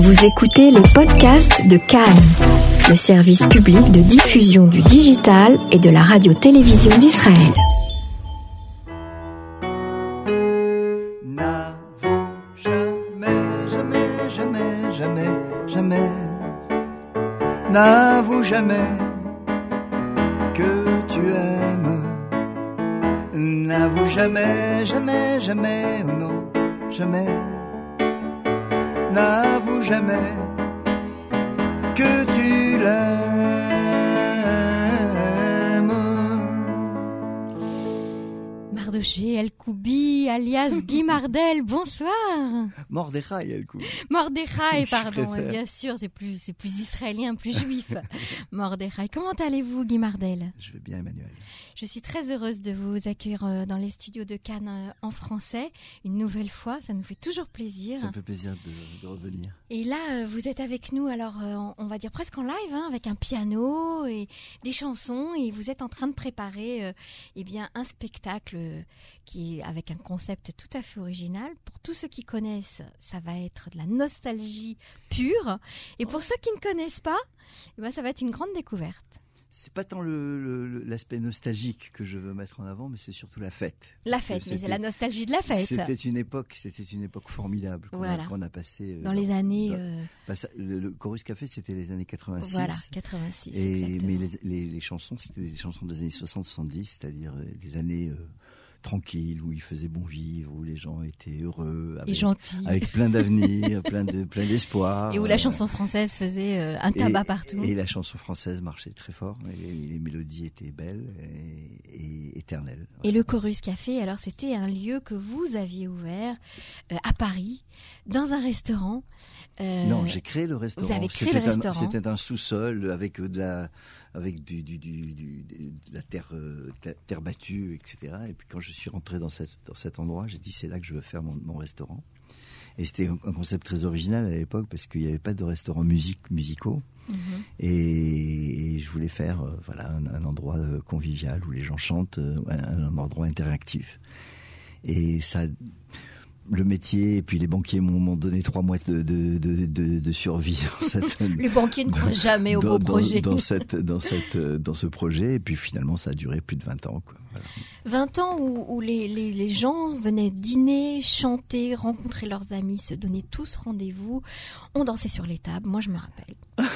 Vous écoutez les podcasts de Cannes, le service public de diffusion du digital et de la radio-télévision d'Israël. N'avoue jamais, jamais, jamais, jamais, jamais. N'avoue jamais que tu aimes. N'avoue jamais, jamais, jamais, oh non, jamais. N'avoue jamais l'aimes. Mardoché El Koubi, alias Guy Mardel, bonsoir. Mordechai, elle coupe. Mordechai, pardon, oui, bien sûr, c'est plus, c'est plus israélien, plus juif. Mordechai, comment allez-vous, Guy Mardel? Je vais bien, Emmanuel. Je suis très heureuse de vous accueillir euh, dans les studios de Cannes euh, en français, une nouvelle fois, ça nous fait toujours plaisir. Ça me fait plaisir de, de revenir. Et là, euh, vous êtes avec nous, alors on va dire presque en live, hein, avec un piano et des chansons, et vous êtes en train de préparer euh, eh bien, un spectacle qui est avec un concept tout à fait original. Pour tous ceux qui connaissent, ça va être de la nostalgie pure, et pour ceux qui ne connaissent pas, eh ben, ça va être une grande découverte. C'est pas tant l'aspect nostalgique que je veux mettre en avant, mais c'est surtout la fête. La fête, mais c'est la nostalgie de la fête. C'était une époque, c'était une époque formidable qu'on a- Voilà. qu'on a, passé Dans les années, dans- euh, bah, ça- le, le Chorus Café, c'était les années 86. voilà, 86, Et, exactement. mais les, les- les chansons, c'était des chansons des années 60-70, c'est-à-dire euh, des années euh, tranquilles où il faisait bon vivre, où les gens étaient heureux, Et avec, plein d'avenir, plein de plein d'espoir. Et où la chanson française faisait euh, un tabac et, partout. Et la chanson française marchait très fort. Les mélodies étaient belles et, et éternelles. Et le Chorus Café, alors c'était un lieu que vous aviez ouvert euh, à Paris, dans un restaurant. Euh, Non, j'ai créé le restaurant. vous avez créé le restaurant. C'était un sous-sol avec de la, avec du, du, du- du- de la terre, euh, terre battue, etc. Et puis quand je suis rentré dans, cette, dans cet endroit, j'ai dit c'est là que je veux faire mon, mon restaurant. Et c'était un concept très original à l'époque parce qu'il n'y avait pas de restaurants musique, musicaux. mhm. Et, et je voulais faire euh, voilà, un, un endroit euh, convivial où les gens chantent, euh, un, un endroit interactif. Et ça, le métier et puis les banquiers m'ont donné trois mois de, de, de, survie dans cette, Les banquiers ne croient jamais au dans, beau projet. dans cette, dans, cette, dans ce projet. Et puis finalement, ça a duré plus de 20 ans. Quoi. Voilà. 20 ans où, où les, les, les gens venaient dîner, chanter, rencontrer leurs amis, se donner tous rendez-vous. On dansait sur les tables, moi je me rappelle.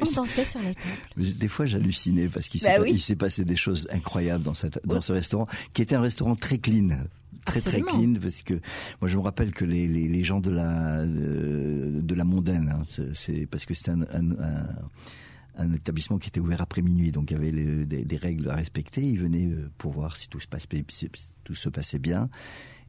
On dansait sur les tables. Des fois, j'hallucinais parce qu'il s'est Bah oui. s'est passé des choses incroyables dans, cette, dans ce restaurant, qui était un restaurant très clean. Très très clean parce que moi je me rappelle que les, les, les gens de la de la mondaine hein, c'est- parce que c'était un, un, un, un établissement qui était ouvert après minuit donc il y avait le- des, des règles à respecter ils venaient euh, pour voir si tout se passe si tout se passait bien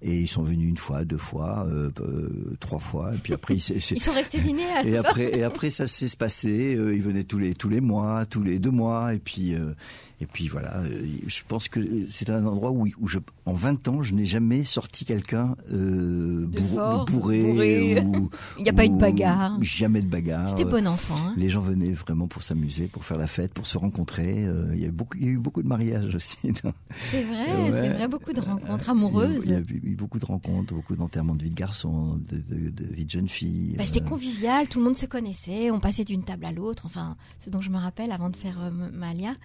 et ils sont venus une fois deux fois euh, euh, trois fois et puis après ils, sont restés dîner à et après, et après, ça s'est passé. euh, ils venaient tous les tous les mois, tous les deux mois, et puis euh, et puis voilà. je pense que c'est un endroit où, où je, en 20 ans, je n'ai jamais sorti quelqu'un bourré. bourré. ou- Il n'y a pas eu de bagarre. Jamais de bagarre. C'était bon enfant. hein. Les gens venaient vraiment pour s'amuser, pour faire la fête, pour se rencontrer. il, y a beaucoup, il y a eu beaucoup de mariages aussi. C'est vrai, Ouais. c'est vrai, beaucoup de rencontres Il y a- amoureuses. Il y a eu beaucoup de rencontres, beaucoup d'enterrements de vie de garçons, de, de, de vie de jeunes filles. Bah, c'était euh, convivial, tout le monde se connaissait, on passait d'une table à l'autre, enfin, ce dont je me rappelle avant de faire euh, Malia.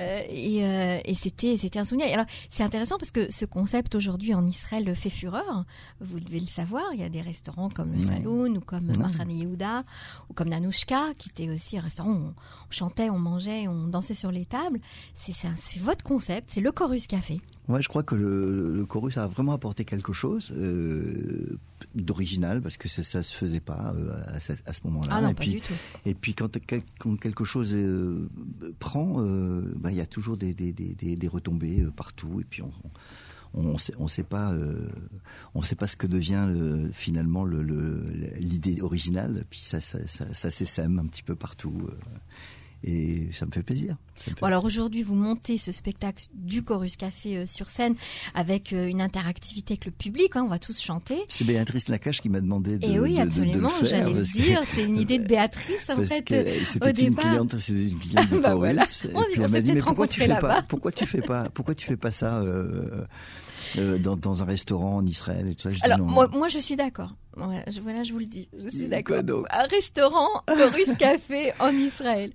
Euh, et euh, et c'était, c'était un souvenir. Et alors, c'est intéressant parce que ce concept aujourd'hui en Israël fait fureur. Vous devez le savoir, il y a des restaurants comme le Ouais. Saloon ou comme Ouais. Yehuda ou comme Nanushka, qui était aussi un restaurant où on, chantait, on mangeait, on dansait sur les tables. C'est votre concept, c'est le Chorus Café. Ouais, je crois que le, le chorus a vraiment apporté quelque chose euh, d'original parce que ça, ça se faisait pas euh, à, ce- moment-là. Ah et puis, et quand, quel- quand quelque chose euh, prend, euh, bah, il y a toujours des, des, des, des- des retombées partout. Et puis on, on, on sait, on sait pas, euh, on sait pas ce que devient euh, finalement le- le- l'idée originale. Puis ça, ça, ça, ça s'essaime un petit peu partout. euh. Et ça me fait plaisir. Ça me fait- Bon, alors aujourd'hui, vous montez ce spectacle du Chorus Café euh, sur scène avec euh, une interactivité avec le public. hein, on va tous chanter. C'est Béatrice Nakache qui m'a demandé de, Et oui, de- de- de absolument, le faire. j'allais le parce que- dire. C'est une idée de Béatrice, en parce fait. euh, c'était une cliente, c'était une cliente de Bah Chorus. voilà. On- on elle m'a s'est dit mais peut-être pourquoi tu fais pas pourquoi tu fais pas pourquoi tu fais pas ça euh, dans, dans un restaurant en Israël et tout ça? Je dis Alors, non. moi, moi, je suis d'accord. Voilà je, voilà, je vous le dis. Je suis d'accord. Un restaurant Chorus Café en Israël.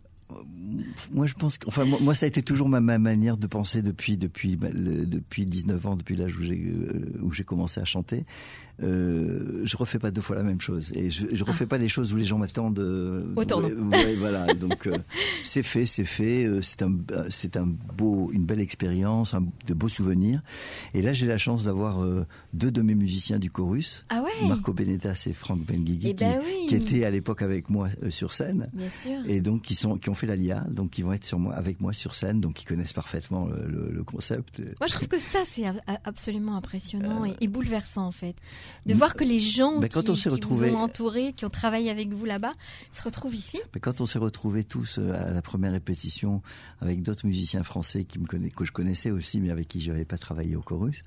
Moi je pense que, enfin moi, ça a été toujours ma, ma manière de penser depuis depuis bah, le- depuis 19 ans depuis l'âge où j'ai euh, où j'ai commencé à chanter. Euh, je refais pas deux fois la même chose et je, je refais pas les choses où les gens m'attendent euh, Au tournant. ouais, ouais, voilà. Donc euh, c'est fait c'est fait euh, c'est un c'est un beau une belle expérience un, de beaux souvenirs. Et là j'ai la chance d'avoir deux de mes musiciens du chorus. Ah ouais. Marco Benetas et Franck Benguigui Eh qui, ben oui. qui étaient à l'époque avec moi sur scène. Bien sûr. et donc qui sont qui ont fait l'ALIA, donc qui vont être sur moi avec moi sur scène, donc qui connaissent parfaitement le, le- le concept. Moi, je trouve que ça, c'est absolument impressionnant et, et bouleversant, en fait. De voir que les gens Ben, qui, on qui retrouvés- vous ont entouré, qui ont travaillé avec vous là-bas, se retrouvent ici. Mais quand on s'est retrouvés tous euh, à la première répétition avec d'autres musiciens français qui me connais, que je connaissais aussi, mais avec qui je n'avais pas travaillé au chorus,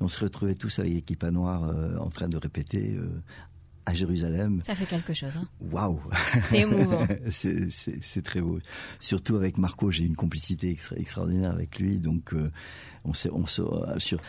et on s'est retrouvés tous avec l'équipe à noir euh, en train de répéter euh, à Jérusalem. Ça fait quelque chose. Hein. Waouh C'est émouvant. c'est, très beau. Surtout avec Marco, j'ai une complicité extra- extraordinaire avec lui. Donc, euh, on s'est, on se, euh, sur,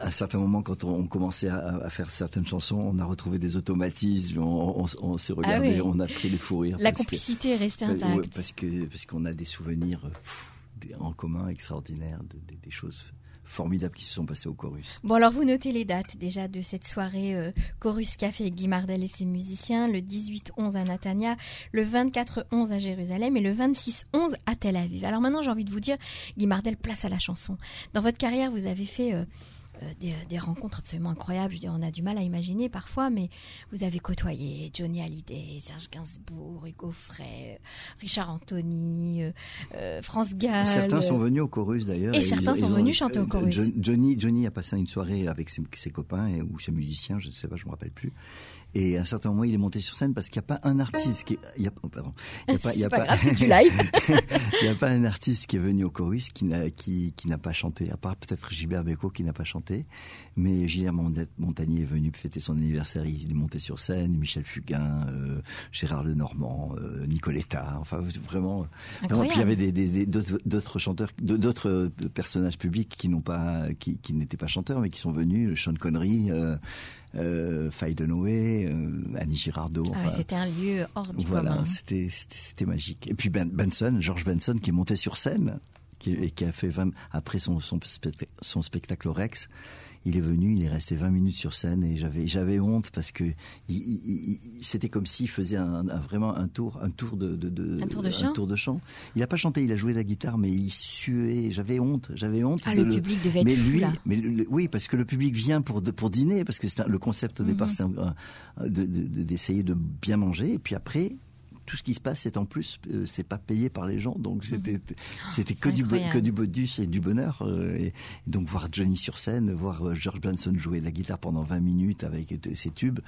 à certains moments, quand on, on commençait à, à faire certaines chansons, on a retrouvé des automatismes. On, on- on s'est regardé, Ah oui. on a pris des fous rires. La parce que- complicité est restée intacte. parce que parce qu'on a des souvenirs pff, des- en commun extraordinaires, de- des- des choses formidables qui se sont passées au chorus. Bon, alors vous notez les dates déjà de cette soirée euh, Chorus Café avec Guy Mardel et ses musiciens, le 18-11 à Natania, le 24-11 à Jérusalem et le 26-11 à Tel Aviv. Alors maintenant, j'ai envie de vous dire, Guy Mardel, place à la chanson. Dans votre carrière, vous avez fait euh, des, des rencontres absolument incroyables. Je veux dire, on a du mal à imaginer parfois, mais vous avez côtoyé Johnny Hallyday, Serge Gainsbourg, Hugo Frey, euh, Richard Anthony, euh, euh, France Gall. Certains sont venus au chorus d'ailleurs. Et certains sont ont- venus chanter au euh, chorus. Jo- Johnny, Johnny a passé une soirée avec ses, ses copains et, ou ses musiciens, je ne sais pas, je me rappelle plus. Et à un certain moment, il est monté sur scène parce qu'il n'y a pas un artiste qui, est- il y a, oh, pardon, il y a pas, il y a pas pas- grave, c'est du live. il n'y a pas un artiste qui est venu au chorus qui n'a qui, qui n'a pas chanté, à part peut-être Gilbert Bécaud qui n'a pas chanté. Mais Gilbert Mondet- Montagnier est venu fêter son anniversaire, il est monté sur scène, Michel Fugain, euh, Gérard Lenormand, euh, Nicoletta, enfin vraiment. vraiment, puis il y avait des, des- des- d'autres chanteurs, d'autres personnages publics qui n'ont pas, qui, qui n'étaient pas chanteurs, mais qui sont venus, Sean Connery, euh, euh, Faye Dunaway, euh, Annie Girardot. Ah enfin, C'était un lieu hors du voilà, commun. c'était c'était c'était magique. Et puis ben, Benson, George Benson, qui est monté sur scène, qui, et qui a fait 20, après son son, spectacle- son spectacle au Rex, il est venu, il est resté 20 minutes sur scène et j'avais j'avais honte parce que c'était comme s'il faisait un, un- vraiment un tour un tour de, de, de- Un tour de chant tour de chant. Il a pas chanté, il a joué de la guitare, mais il suait. J'avais honte, j'avais honte. Ah, de le public devait être mais fou, lui, là. mais le- le- oui, parce que le public vient pour pour dîner, parce que c'est le concept au départ, Mhm. c'est d'essayer de bien manger, et puis après. Tout ce qui se passe, c'est en plus, euh, c'est pas payé par les gens, donc c'était c'était que du que du bonus et du bonheur. euh, et, et donc voir Johnny sur scène, voir euh, George Benson jouer de la guitare pendant 20 minutes avec euh, ses tubes,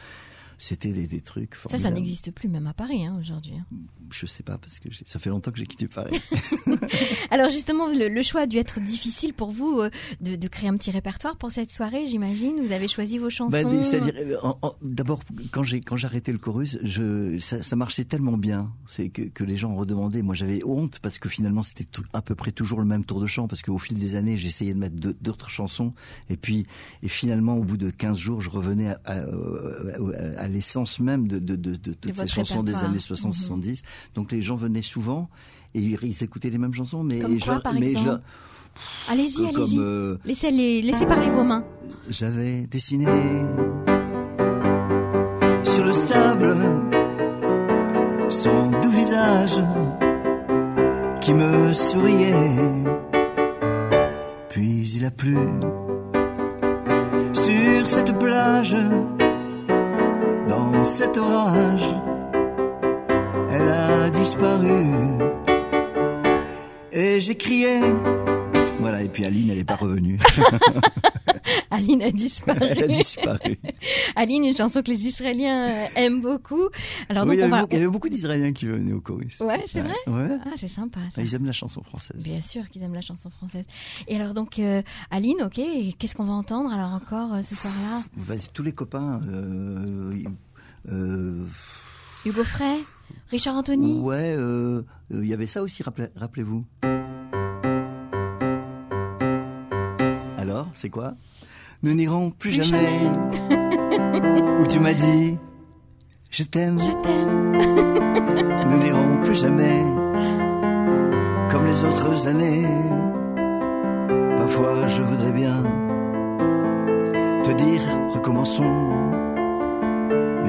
c'était des, des trucs Ça, formidables. ça n'existe plus même à Paris hein, aujourd'hui. hein. Je sais pas parce que ça fait longtemps que j'ai quitté Paris. Alors justement, le, le choix a dû être difficile pour vous euh, de, de créer un petit répertoire pour cette soirée, j'imagine. Vous avez choisi vos chansons. Bah, euh, d'abord, quand j'ai quand arrêté le chorus, je, ça, ça marchait tellement bien, c'est que, que les gens en redemandaient. Moi, j'avais honte parce que finalement, c'était à peu près toujours le même tour de chant, parce qu'au fil des années, j'essayais de mettre d'autres chansons, et puis, et finalement, au bout de 15 jours, je revenais à, à- à- à l'essence même de, de, de, de toutes ces chansons des années 60-70. Donc, les gens venaient souvent et ils, écoutaient les mêmes chansons, mais Comme je quoi, leur- par mais je exemple Allez-y, allez-y. euh, Laissez, les, laissez parler vos mains. j'avais dessiné sur le sable son doux visage qui me souriait. Puis il a plu sur cette plage, cet orage, elle a disparu. Et j'ai crié. Voilà, et puis Aline, elle n'est pas revenue. Aline a disparu. Elle a disparu. Aline, une chanson que les Israéliens euh, aiment beaucoup. Alors Oui, donc il, y on va. avait, il y avait beaucoup d'Israéliens qui venaient au chorus. Ouais, c'est vrai. Ouais. Ah, c'est sympa. Ça. Ils aiment la chanson française. Bien sûr qu'ils aiment la chanson française. Et alors donc euh, Aline, ok, qu'est-ce qu'on va entendre alors encore euh, ce soir-là? Tous les copains. Euh, Hugo Frey, Richard Anthony. ouais, euh, euh, il y avait ça aussi, rappelez- rappelez-vous. Alors, c'est quoi? Nous n'irons plus, Plus jamais. Où tu m'as dit, je t'aime. Je t'aime. Nous n'irons plus jamais comme les autres années. Parfois je voudrais bien te dire recommençons,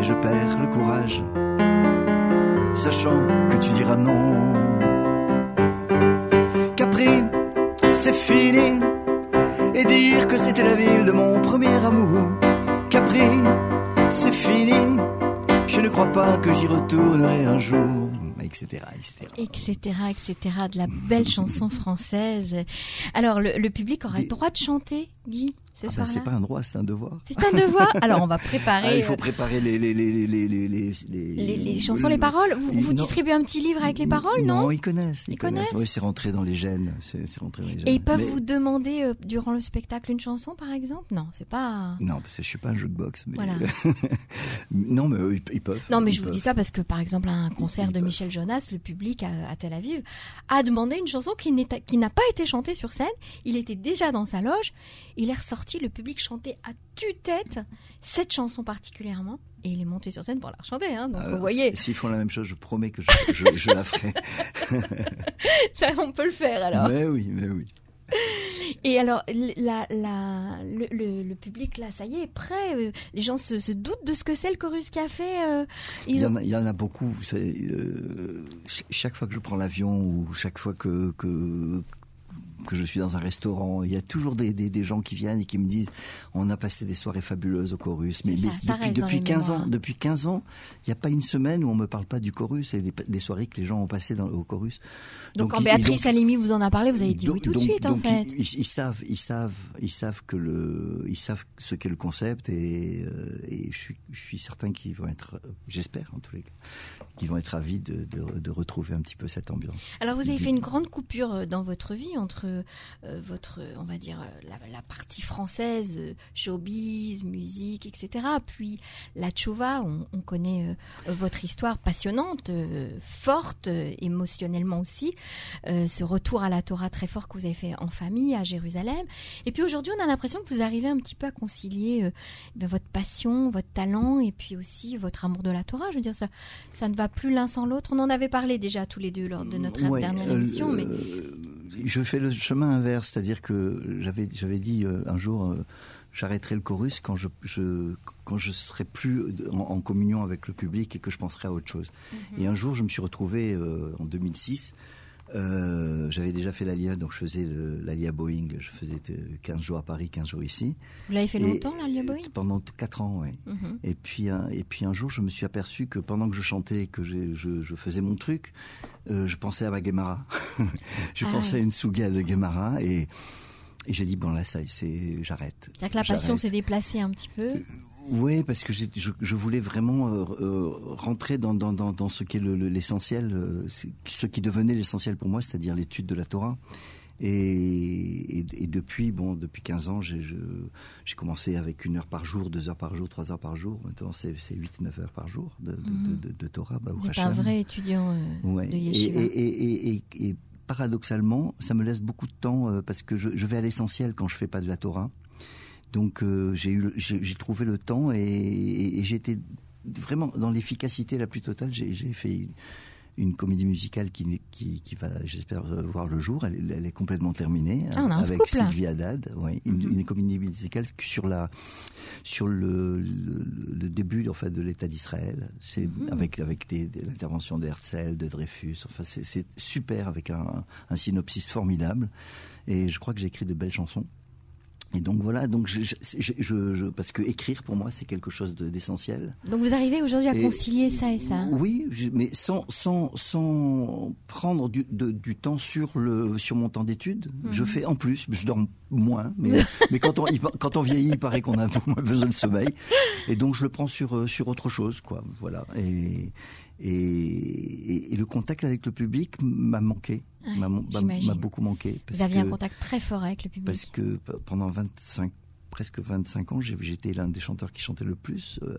je perds le courage, sachant que tu diras non. Capri, c'est fini, et dire que c'était la ville de mon premier amour. Capri, c'est fini, je ne crois pas que j'y retournerai un jour, etc., etc. etc., etc., de la belle chanson française. Alors, le, le public aura Des- le droit de chanter, Guy, ce Ah ben, c'est pas un droit, c'est un devoir. C'est un devoir Alors, on va Ah, préparer il faut euh, préparer les les les les les les les, les chansons, les paroles. Vous, vous distribuez un petit livre avec les paroles, non, Non, ils connaissent. Ils, Ils connaissent Oui, c'est rentré dans les gènes. C'est c'est rentré dans les gènes. Et ils peuvent Mais- vous demander euh, durant le spectacle une chanson, par exemple? Non, c'est pas... Non, parce que je suis pas un jukebox. Mais... Voilà. non, mais eux, ils, peuvent. Non, mais Ils je vous dis ça parce que, par exemple, à un concert ils de peuvent. Michel Jonas, le public à, à Tel Aviv a demandé une chanson qui n'a pas été chantée sur scène. Il était déjà dans sa loge. Il est ressorti, le public chantait à tue-tête cette chanson particulièrement. Et il est monté sur scène pour la chanter. Hein, donc, Alors, vous voyez, S'ils font la même chose, je promets que je, je, je la ferai. ça, on peut le faire alors. Mais oui, mais oui. Et alors, la, la, le, le- le public, là, ça y est, est prêt. euh, Les gens se, se doutent de ce que c'est le Chorus Café. euh, Il ils y, ont- en a, il y en a beaucoup. Vous savez, euh, ch- chaque fois que je prends l'avion ou chaque fois que, que que je suis dans un restaurant, il y a toujours des, des, des gens qui viennent et qui me disent on a passé des soirées fabuleuses au chorus. Mais, ça, depuis, depuis les 15 ans, depuis 15 ans, il n'y a pas une semaine où on me parle pas du chorus et des, des soirées que les gens ont passées dans, au chorus. Donc, quand ils- Béatrice donc- Halimi vous en a parlé, vous avez dit donc- oui tout de donc- suite, en donc fait. Ils, ils- ils savent, ils savent, ils savent que le, ils savent ce qu'est le concept et, euh, et je suis, je suis certain qu'ils vont être, j'espère en tous les cas, qu'ils vont être ravis de, de, de retrouver un petit peu cette ambiance. Alors vous avez Du- fait une grande coupure euh, dans votre vie entre votre, euh, on va dire, euh, la, la partie française, euh, showbiz, musique, etc. Puis la tchova, on, on connaît euh, votre histoire passionnante, euh, forte, euh, émotionnellement aussi. Euh, ce retour à la Torah très fort que vous avez fait en famille à Jérusalem. Et puis aujourd'hui, on a l'impression que vous arrivez un petit peu à concilier euh, eh votre passion, votre talent et puis aussi votre amour de la Torah. Je veux dire, ça, ça ne va plus l'un sans l'autre. On en avait parlé déjà tous les deux lors de notre Ouais, dernière euh, émission, mais euh, je fais le chemin inverse, c'est-à-dire que j'avais j'avais dit euh, un jour euh, j'arrêterai le chorus quand je, je quand je serai plus en, en communion avec le public et que je penserai à autre chose. Mhm. Et un jour, je me suis retrouvé euh, en 2006. Euh, j'avais déjà fait l'ALIA, donc je faisais l'ALIA Boeing. Je faisais euh, 15 jours à Paris, 15 jours ici. vous l'avez fait Et- longtemps, là, Lia Boeing? Pendant 4 ans, oui. Mhm. Et puis, un, et puis un jour, je me suis aperçu que pendant que je chantais, que j'ai- je, je faisais mon truc, euh, je pensais à ma Guémara. je Ah pensais ouais. à une Souga de Guémara et, et j'ai dit, bon là, ça, y est, c'est, j'arrête. C'est-à-dire que la passion s'est déplacée un petit peu. Oui, parce que je, je voulais vraiment euh, euh, rentrer dans, dans, dans, dans ce le- le- l'essentiel, euh, c'est- ce qui devenait l'essentiel pour moi, c'est-à-dire l'étude de la Torah. Et, et, et depuis, bon, depuis 15 ans, j'ai commencé avec une heure par jour, deux heures par jour, trois heures par jour. Maintenant, c'est c'est huit, neuf heures par jour de, de, Mhm. de, de- de Torah. Vous êtes un vrai étudiant Ouais. de Et, yeshiva. et, paradoxalement, ça me laisse beaucoup de temps parce que je, je vais à l'essentiel quand je fais pas de la Torah. Donc euh, j'ai trouvé le temps et, et, et j'étais vraiment dans l'efficacité la plus totale. J'ai fait une, une comédie musicale qui, qui, qui va, j'espère, euh, voir le jour. Elle, est- elle est complètement terminée Ah, on a un avec scoop, là. Sylvie Haddad. Ouais, une, Mhm. une comédie musicale sur la sur le, le, le début en fait de l'État d'Israël. C'est Mhm. avec avec l'intervention de Herzl, de Dreyfus. Enfin, c'est c'est super avec un, un synopsis formidable. Et je crois que j'ai écrit de belles chansons. Et donc voilà, donc je, je, je, je- parce que écrire pour moi c'est quelque chose de- d'essentiel. Donc vous arrivez aujourd'hui à Et- concilier ça et ça. Oui, mais sans sans sans prendre du, de- du temps sur le sur mon temps d'études. Mhm. Je fais en plus, je dors moins, mais mais quand on quand on vieillit, il paraît qu'on a un peu moins besoin de sommeil. Et donc je le prends sur euh, sur autre chose, quoi. Voilà. Et et, et- et le contact avec le public m'a manqué, Ouais, m'a beaucoup manqué. Vous aviez un contact très fort avec le public. parce que pendant 25, presque 25 ans, j'étais l'un des chanteurs qui chantait le plus, euh,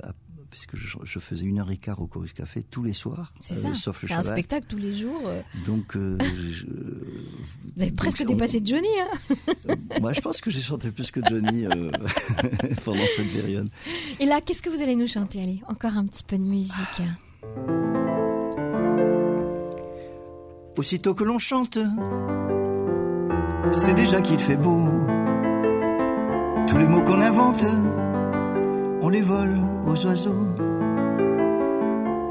puisque je, je faisais une heure et quart au Chorus Café tous les soirs, C'est euh, ça. sauf le C'est un spectacle tous les jours. euh, Donc, euh, je- Vous avez donc, presque on- dépassé Johnny. Hein euh, moi, je pense que j'ai chanté plus que Johnny euh, pendant cette période. et là, qu'est-ce que vous allez nous chanter? Allez, encore un petit peu de musique. Aussitôt que l'on chante, c'est déjà qu'il fait beau. Tous les mots qu'on invente, on les vole aux oiseaux.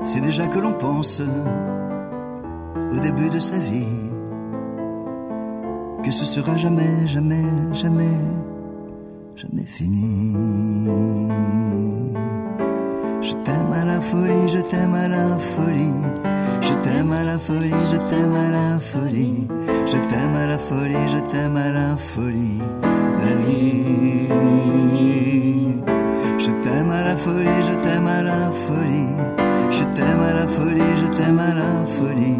C'est déjà que l'on pense au début de sa vie que ce sera jamais, jamais, jamais, jamais fini. Je t'aime à la folie, je t'aime à la folie. Je t'aime à la folie, je t'aime à la folie. Je t'aime à la folie, je t'aime à la folie. La vie. Je t'aime à la folie, je t'aime à la folie. Je t'aime à la folie, je t'aime à la folie.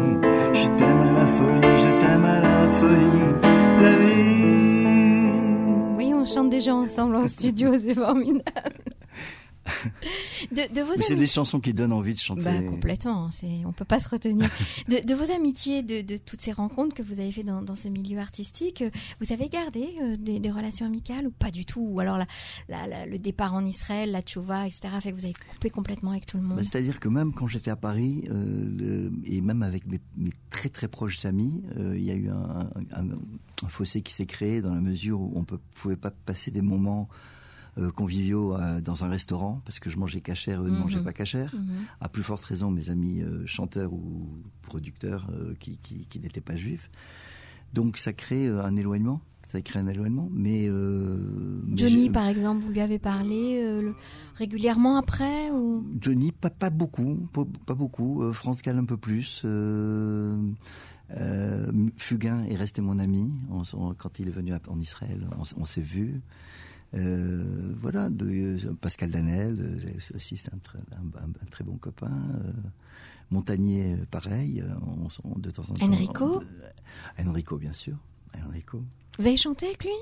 Je t'aime à la folie, je t'aime à la folie. La vie. Oui, on chante déjà ensemble en studio, c'est formidable. De, de vos Mais c'est des chansons qui donnent envie de chanter. Bah, complètement, hein, on peut pas se retenir. De, de vos amitiés, de, de toutes ces rencontres que vous avez fait dans, dans ce milieu artistique, euh, vous avez gardé euh, des, des relations amicales ou pas du tout? Ou alors la- la- la- le départ en Israël, la tchouva, etc., fait que vous avez coupé complètement avec tout le monde? Bah, C'est-à-dire que même quand j'étais à Paris, euh, le- et même avec mes, mes très très proches amis, euh, il y a eu un, un- un fossé qui s'est créé dans la mesure où on ne pouvait pas passer des moments euh, conviviaux euh, dans un restaurant parce que je mangeais cachère, eux ne Mhm. mangeaient pas cachère. Mhm. À plus forte raison, mes amis euh, chanteurs ou producteurs euh, qui, qui, qui n'étaient pas juifs. Donc ça crée un éloignement. Ça crée un éloignement. Mais, mais Johnny, par exemple, vous lui avez parlé le- régulièrement après ou... Johnny, pas, pas beaucoup, pas, pas beaucoup. France Gall un peu plus. Euh, Fugain est resté mon ami. On s- on- quand il est venu en Israël, on, on s'est vu. Euh, voilà, de, euh, Pascal Danel, euh, c'est aussi c'est un, très- un- très bon copain. Montagnier, pareil. On, on- de temps en temps. Enrico on- Enrico, bien sûr. Enrico. Vous avez chanté avec lui?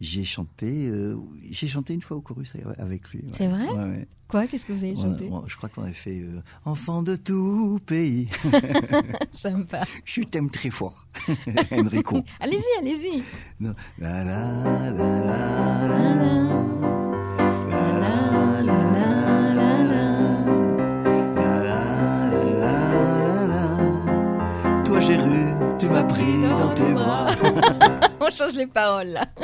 J'ai chanté, euh, j'ai chanté une fois au chorus avec lui. ouais. C'est vrai? Ouais, ouais. Quoi? Qu'est-ce que vous avez chanté? on- je crois qu'on avait fait euh, Enfant de tout pays. Sympa. Je t'aime très fort. Enrico. Allez-y, allez-y. Non. La, j'ai ru, tu m'as pris dans tes bras. On change les paroles là.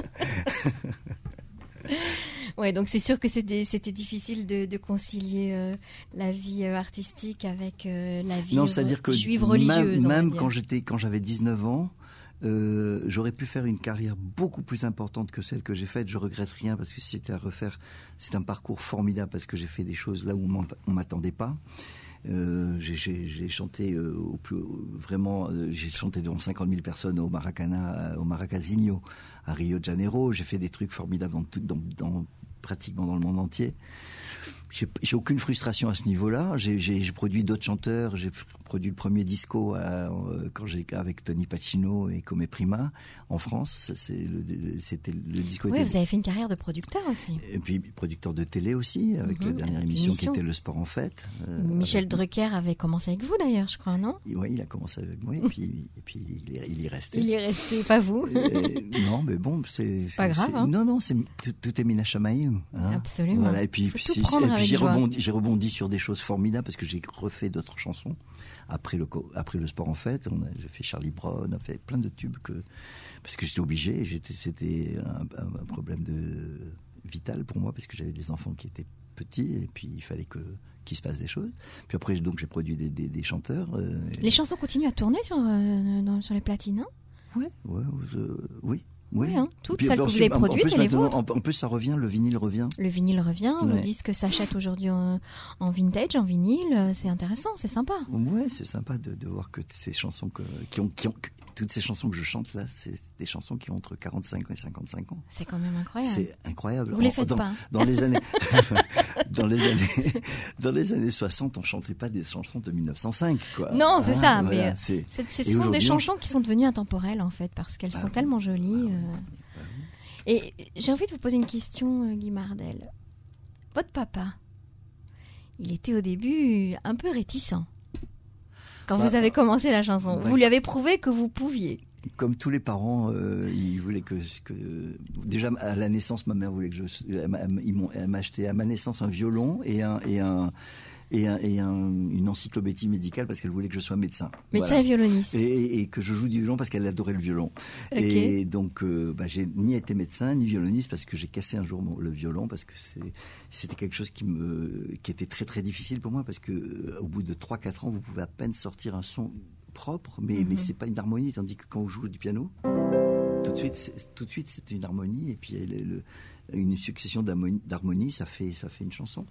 Ouais, donc c'est sûr que c'était difficile de, de concilier euh, la vie euh, artistique avec euh, la vie Non, re- c'est-à-dire que juive même, religieuse. même dire. quand j'étais, quand j'avais 19 ans, euh, j'aurais pu faire une carrière beaucoup plus importante que celle que j'ai faite. Je regrette rien parce que si c'était à refaire, c'est un parcours formidable parce que j'ai fait des choses là où on m'attendait pas. Euh, j'ai- chanté euh, au plus vraiment euh, j'ai chanté devant 50 000 personnes au Maracana au Maracasinho à Rio de Janeiro. J'ai fait des trucs formidables dans pratiquement dans le monde entier j'ai aucune frustration à ce niveau-là. J'ai- produit d'autres chanteurs. J'ai produit le premier disco à- euh, quand j'ai avec Tony Pacino et Come Prima en France. C'est le- le- C'était le disco. Oui, était- vous avez fait une carrière de producteur aussi. Et puis producteur de télé aussi avec Mhm, la dernière avec émission qui était Le Sport en Fête. euh, Michel avec- Drucker avait commencé avec vous d'ailleurs, je crois, non? Oui, il a commencé avec moi et puis, et puis il, est, il y. Il y est resté, pas vous. Non, mais bon, c'est pas grave, hein. Non, non, c'est tout, tout est Mina Shamaïm, hein. Absolument. Voilà, et puis, Faut tout prendre avec j'ai rebondi, j'ai rebondi sur des choses formidables parce que j'ai refait d'autres chansons après le après le sport en fait. On a- J'ai fait Charlie Brown, on a fait plein de tubes que parce que j'étais obligé. J'étais, c'était un, problème de vital pour moi parce que j'avais des enfants qui étaient petits et puis il fallait que qu'il se passe des choses. Puis après donc j'ai produit des, des, des chanteurs. euh, Les chansons continuent à tourner sur, euh, dans- sur les platines, hein? Ouais, ouais, je- oui, Oui, hein, toutes Puis, celles que vous avez produites et les vôtres. En, plus, ça revient, le vinyle revient. Le vinyle revient, Ouais. disques s'achètent aujourd'hui en, en vintage, en vinyle. C'est intéressant, c'est sympa. Ouais, c'est sympa de, de voir que ces chansons que, qui ont, qui ont, que- toutes ces chansons que je chante là, c'est des chansons qui ont entre 45 et 55 ans. C'est quand même incroyable. C'est incroyable. Vous les En- faites dans, pas, Dans les années, dans les années, dans les années 60, on chantait pas des chansons de 1905, quoi. Non, c'est ça, mais, euh, c'est- C'est- Ce sont des on chansons qui sont devenues intemporelles en fait, parce qu'elles Ah sont oui. tellement jolies. euh. bah Et j'ai envie de vous poser une question, euh, Guy Mardel. Votre papa, il était au début un peu réticent. Quand Bah, vous avez commencé la chanson, ouais. vous lui avez prouvé que vous pouviez. Comme tous les parents, euh, ils voulaient que, que déjà à la naissance, ma mère voulait que je, elle m'a- acheté à ma naissance un violon et un et un et, un- et un- une encyclopédie médicale parce qu'elle voulait que je sois médecin. Médecin Voilà. et violoniste. Et, que je joue du violon parce qu'elle adorait le violon. Et donc, euh, bah, j'ai ni été médecin ni violoniste parce que j'ai cassé un jour mon- le violon parce que c'était quelque chose qui me qui était très très difficile pour moi parce que euh, au bout de 3-4 ans, vous pouvez à peine sortir un son propre, mais mais Mhm. c'est pas une harmonie, tandis que quand vous jouez du piano, tout de suite, c'est- tout de suite, c'est une harmonie et puis le- une succession d'harmonies, ça fait ça fait une chanson.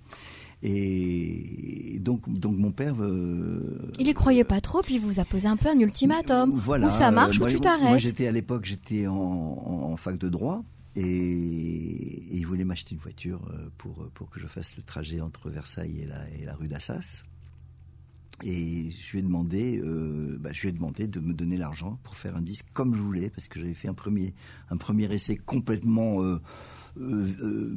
Et donc donc mon père. euh, Il y croyait pas trop, puis il vous a posé un peu un ultimatum. voilà, ou ça marche euh, moi, ou tu Moi, t'arrêtes. j'étais à l'époque, j'étais en, fac de droit et, et il voulait m'acheter une voiture euh, pour pour que je fasse le trajet entre Versailles et la, et la rue d'Assas. Et je lui ai demandé, euh, bah, je lui ai demandé de me donner l'argent pour faire un disque comme je voulais, parce que j'avais fait un premier, essai complètement euh, euh,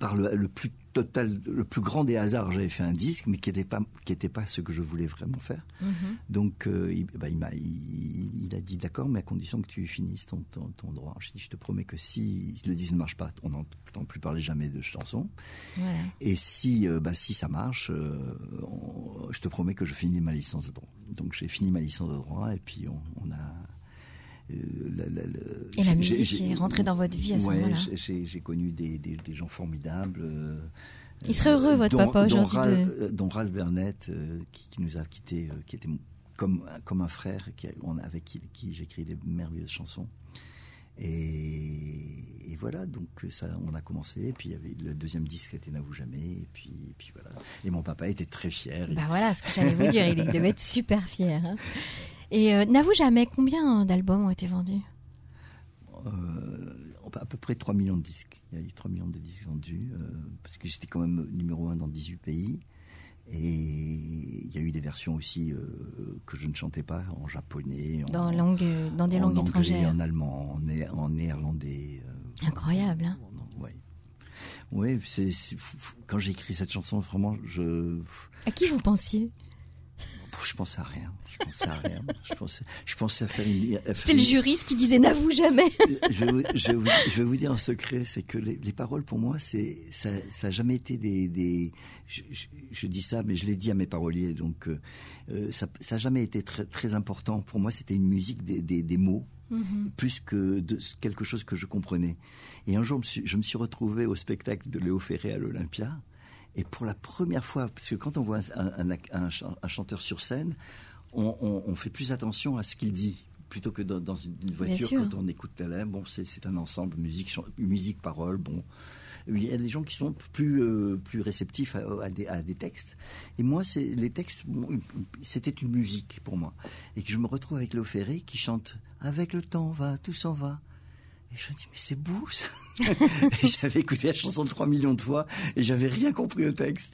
par le plus total, le plus grand des hasards. J'avais fait un disque, mais qui n'était pas, qui était pas ce que je voulais vraiment faire. Mhm. Donc, euh, il, bah, il, m'a, il, il a dit d'accord, mais à condition que tu finisses ton, ton, ton droit. Je dis, je te promets que si le disque ne marche pas, on n'entend plus parler jamais de chansons. Voilà. Et si, euh, bah, si ça marche, euh, on- je te promets que je finis ma licence de droit. Donc, j'ai fini ma licence de droit et puis on, on a. euh, la- la- la- Et la musique est rentrée dans votre vie à ce ouais, moment-là. j'ai- connu des, des, des gens formidables. euh, Il serait heureux, votre dont- papa, dont aujourd'hui, Ralph- de- euh, dont Ralph Burnett, euh, qui, qui nous a quittés, euh, qui était comme, comme un frère, qui, a- on- avec qui, qui j'écris des merveilleuses chansons. Et, et voilà, donc ça, on a commencé. Et puis il y avait le deuxième disque, c'était N'avoue jamais. Et puis, et puis voilà. Et mon papa était très fier. Bah voilà ce que j'allais vous dire, il devait être super fier. hein. Et euh, n'avoue jamais, combien d'albums ont été vendus? Euh, à peu près 3 millions de disques. Il y a eu 3 millions de disques vendus, euh, parce que j'étais quand même numéro 1 dans 18 pays. Et il y a eu des versions aussi euh, que je ne chantais pas en japonais, en, dans, langue, dans des en langues anglais, étrangères en allemand, en, né- en néerlandais. euh, Incroyable, hein ouais. C'est, f- quand j'ai écrit cette chanson, vraiment, je, À qui vous pensiez? Je pensais à rien. Je pensais à rien. Je pensais, je pensais à faire une. C'était le juriste qui disait n'avoue jamais. je, vais vous, je, vais vous, je vais vous dire un secret, c'est que les, les paroles pour moi, c'est ça, ça a jamais été des. des je, dis ça, mais je l'ai dit à mes paroliers, donc euh, euh, ça, ça a jamais été très, très important. Pour moi, c'était une musique des, des, des mots Mhm. plus que de quelque chose que je comprenais. Et un jour, je me suis, je me suis retrouvé au spectacle de Léo Ferré à l'Olympia. Et pour la première fois, parce que quand on voit un, un- un- un chan- un chanteur sur scène, on, on- on fait plus attention à ce qu'il dit plutôt que dans, dans une voiture quand on écoute la. Bon, c'est un ensemble musique, musique, parole. Bon, il y a des gens qui sont plus euh, plus réceptifs à, à des, à des textes. Et moi, c'est les textes, bon, c'était une musique pour moi. Et que je me retrouve avec Léo Ferré qui chante Avec le temps va, tout s'en va. Et je me dis, mais c'est beau ça Et j'avais écouté la chanson 3 millions de fois et j'avais rien compris au texte.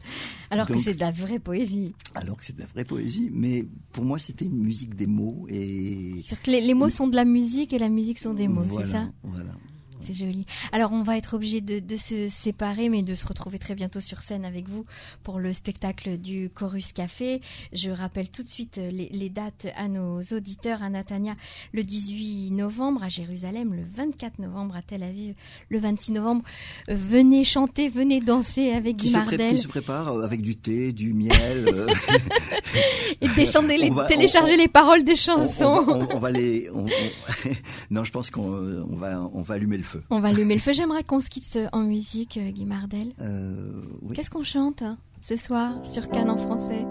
Alors que c'est de la vraie poésie. Alors que c'est de la vraie poésie. Mais pour moi, c'était une musique des mots et. C'est-à-dire que les, les mots sont de la musique et la musique sont des mots, voilà, c'est ça? Voilà. C'est joli. Alors, on va être obligé de, de se séparer, mais de se retrouver très bientôt sur scène avec vous pour le spectacle du Chorus Café. Je rappelle tout de suite euh, les, les dates à nos auditeurs. À Natania, le 18 novembre, à Jérusalem, le 24 novembre, à Tel Aviv, le 26 novembre. Venez chanter, venez danser avec Qui Guy Mardel. qui se prépare euh, avec du thé, du miel. euh, Et descendez les, va- téléchargez on- les paroles des on, on chansons. va, on- va les. on- on- non, je pense qu'on on va, on va allumer le feu. On va allumer le feu. J'aimerais qu'on se quitte en musique, euh, Guy Mardel. Euh, oui. Qu'est-ce qu'on chante hein, ce soir sur Cannes en français?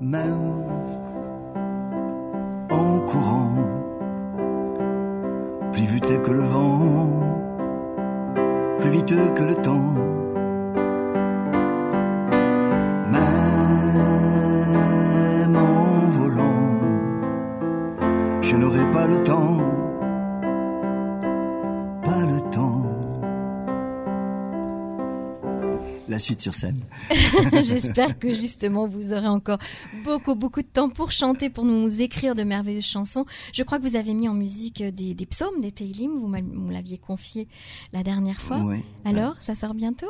Même en courant, plus vite que le vent, plus vite que le temps. La suite sur scène. J'espère que justement vous aurez encore beaucoup beaucoup de temps pour chanter, pour nous écrire de merveilleuses chansons. Je crois que vous avez mis en musique des, des psaumes, des Teilim, vous me l'aviez confié la dernière fois. Ouais. Alors, ça sort bientôt?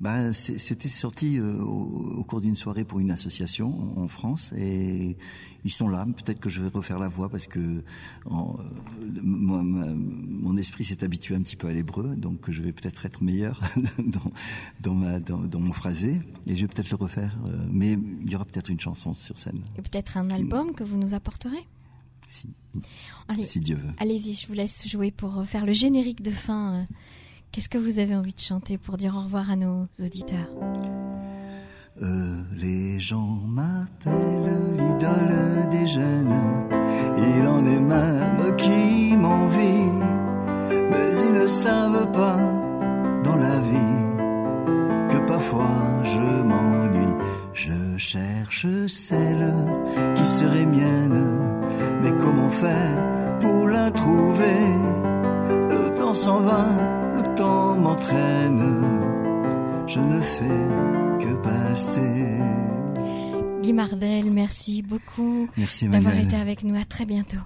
Bah, c'était sorti euh, au, au, cours d'une soirée pour une association en France et ils sont là. Peut-être que je vais refaire la voix parce que en, moi, ma, mon esprit s'est habitué un petit peu à l'hébreu, donc je vais peut-être être meilleur dans, dans, ma, dans, dans, mon phrasé et je vais peut-être le refaire. Euh, mais il y aura peut-être une chanson sur scène. Et peut-être un album que vous nous apporterez? Si, Allez, si Dieu veut. Allez-y, je vous laisse jouer pour faire le générique de fin. Euh, Qu'est-ce que vous avez envie de chanter pour dire au revoir à nos auditeurs euh, Les gens m'appellent l'idole des jeunes. Il en est même qui m'envie, mais ils ne savent pas dans la vie que parfois je m'ennuie. Je cherche celle qui serait mienne, mais comment faire pour la trouver? Le temps s'en va m'entraîne, je ne fais que passer. Guy Mardel, merci beaucoup merci d'avoir été avec nous. À très bientôt.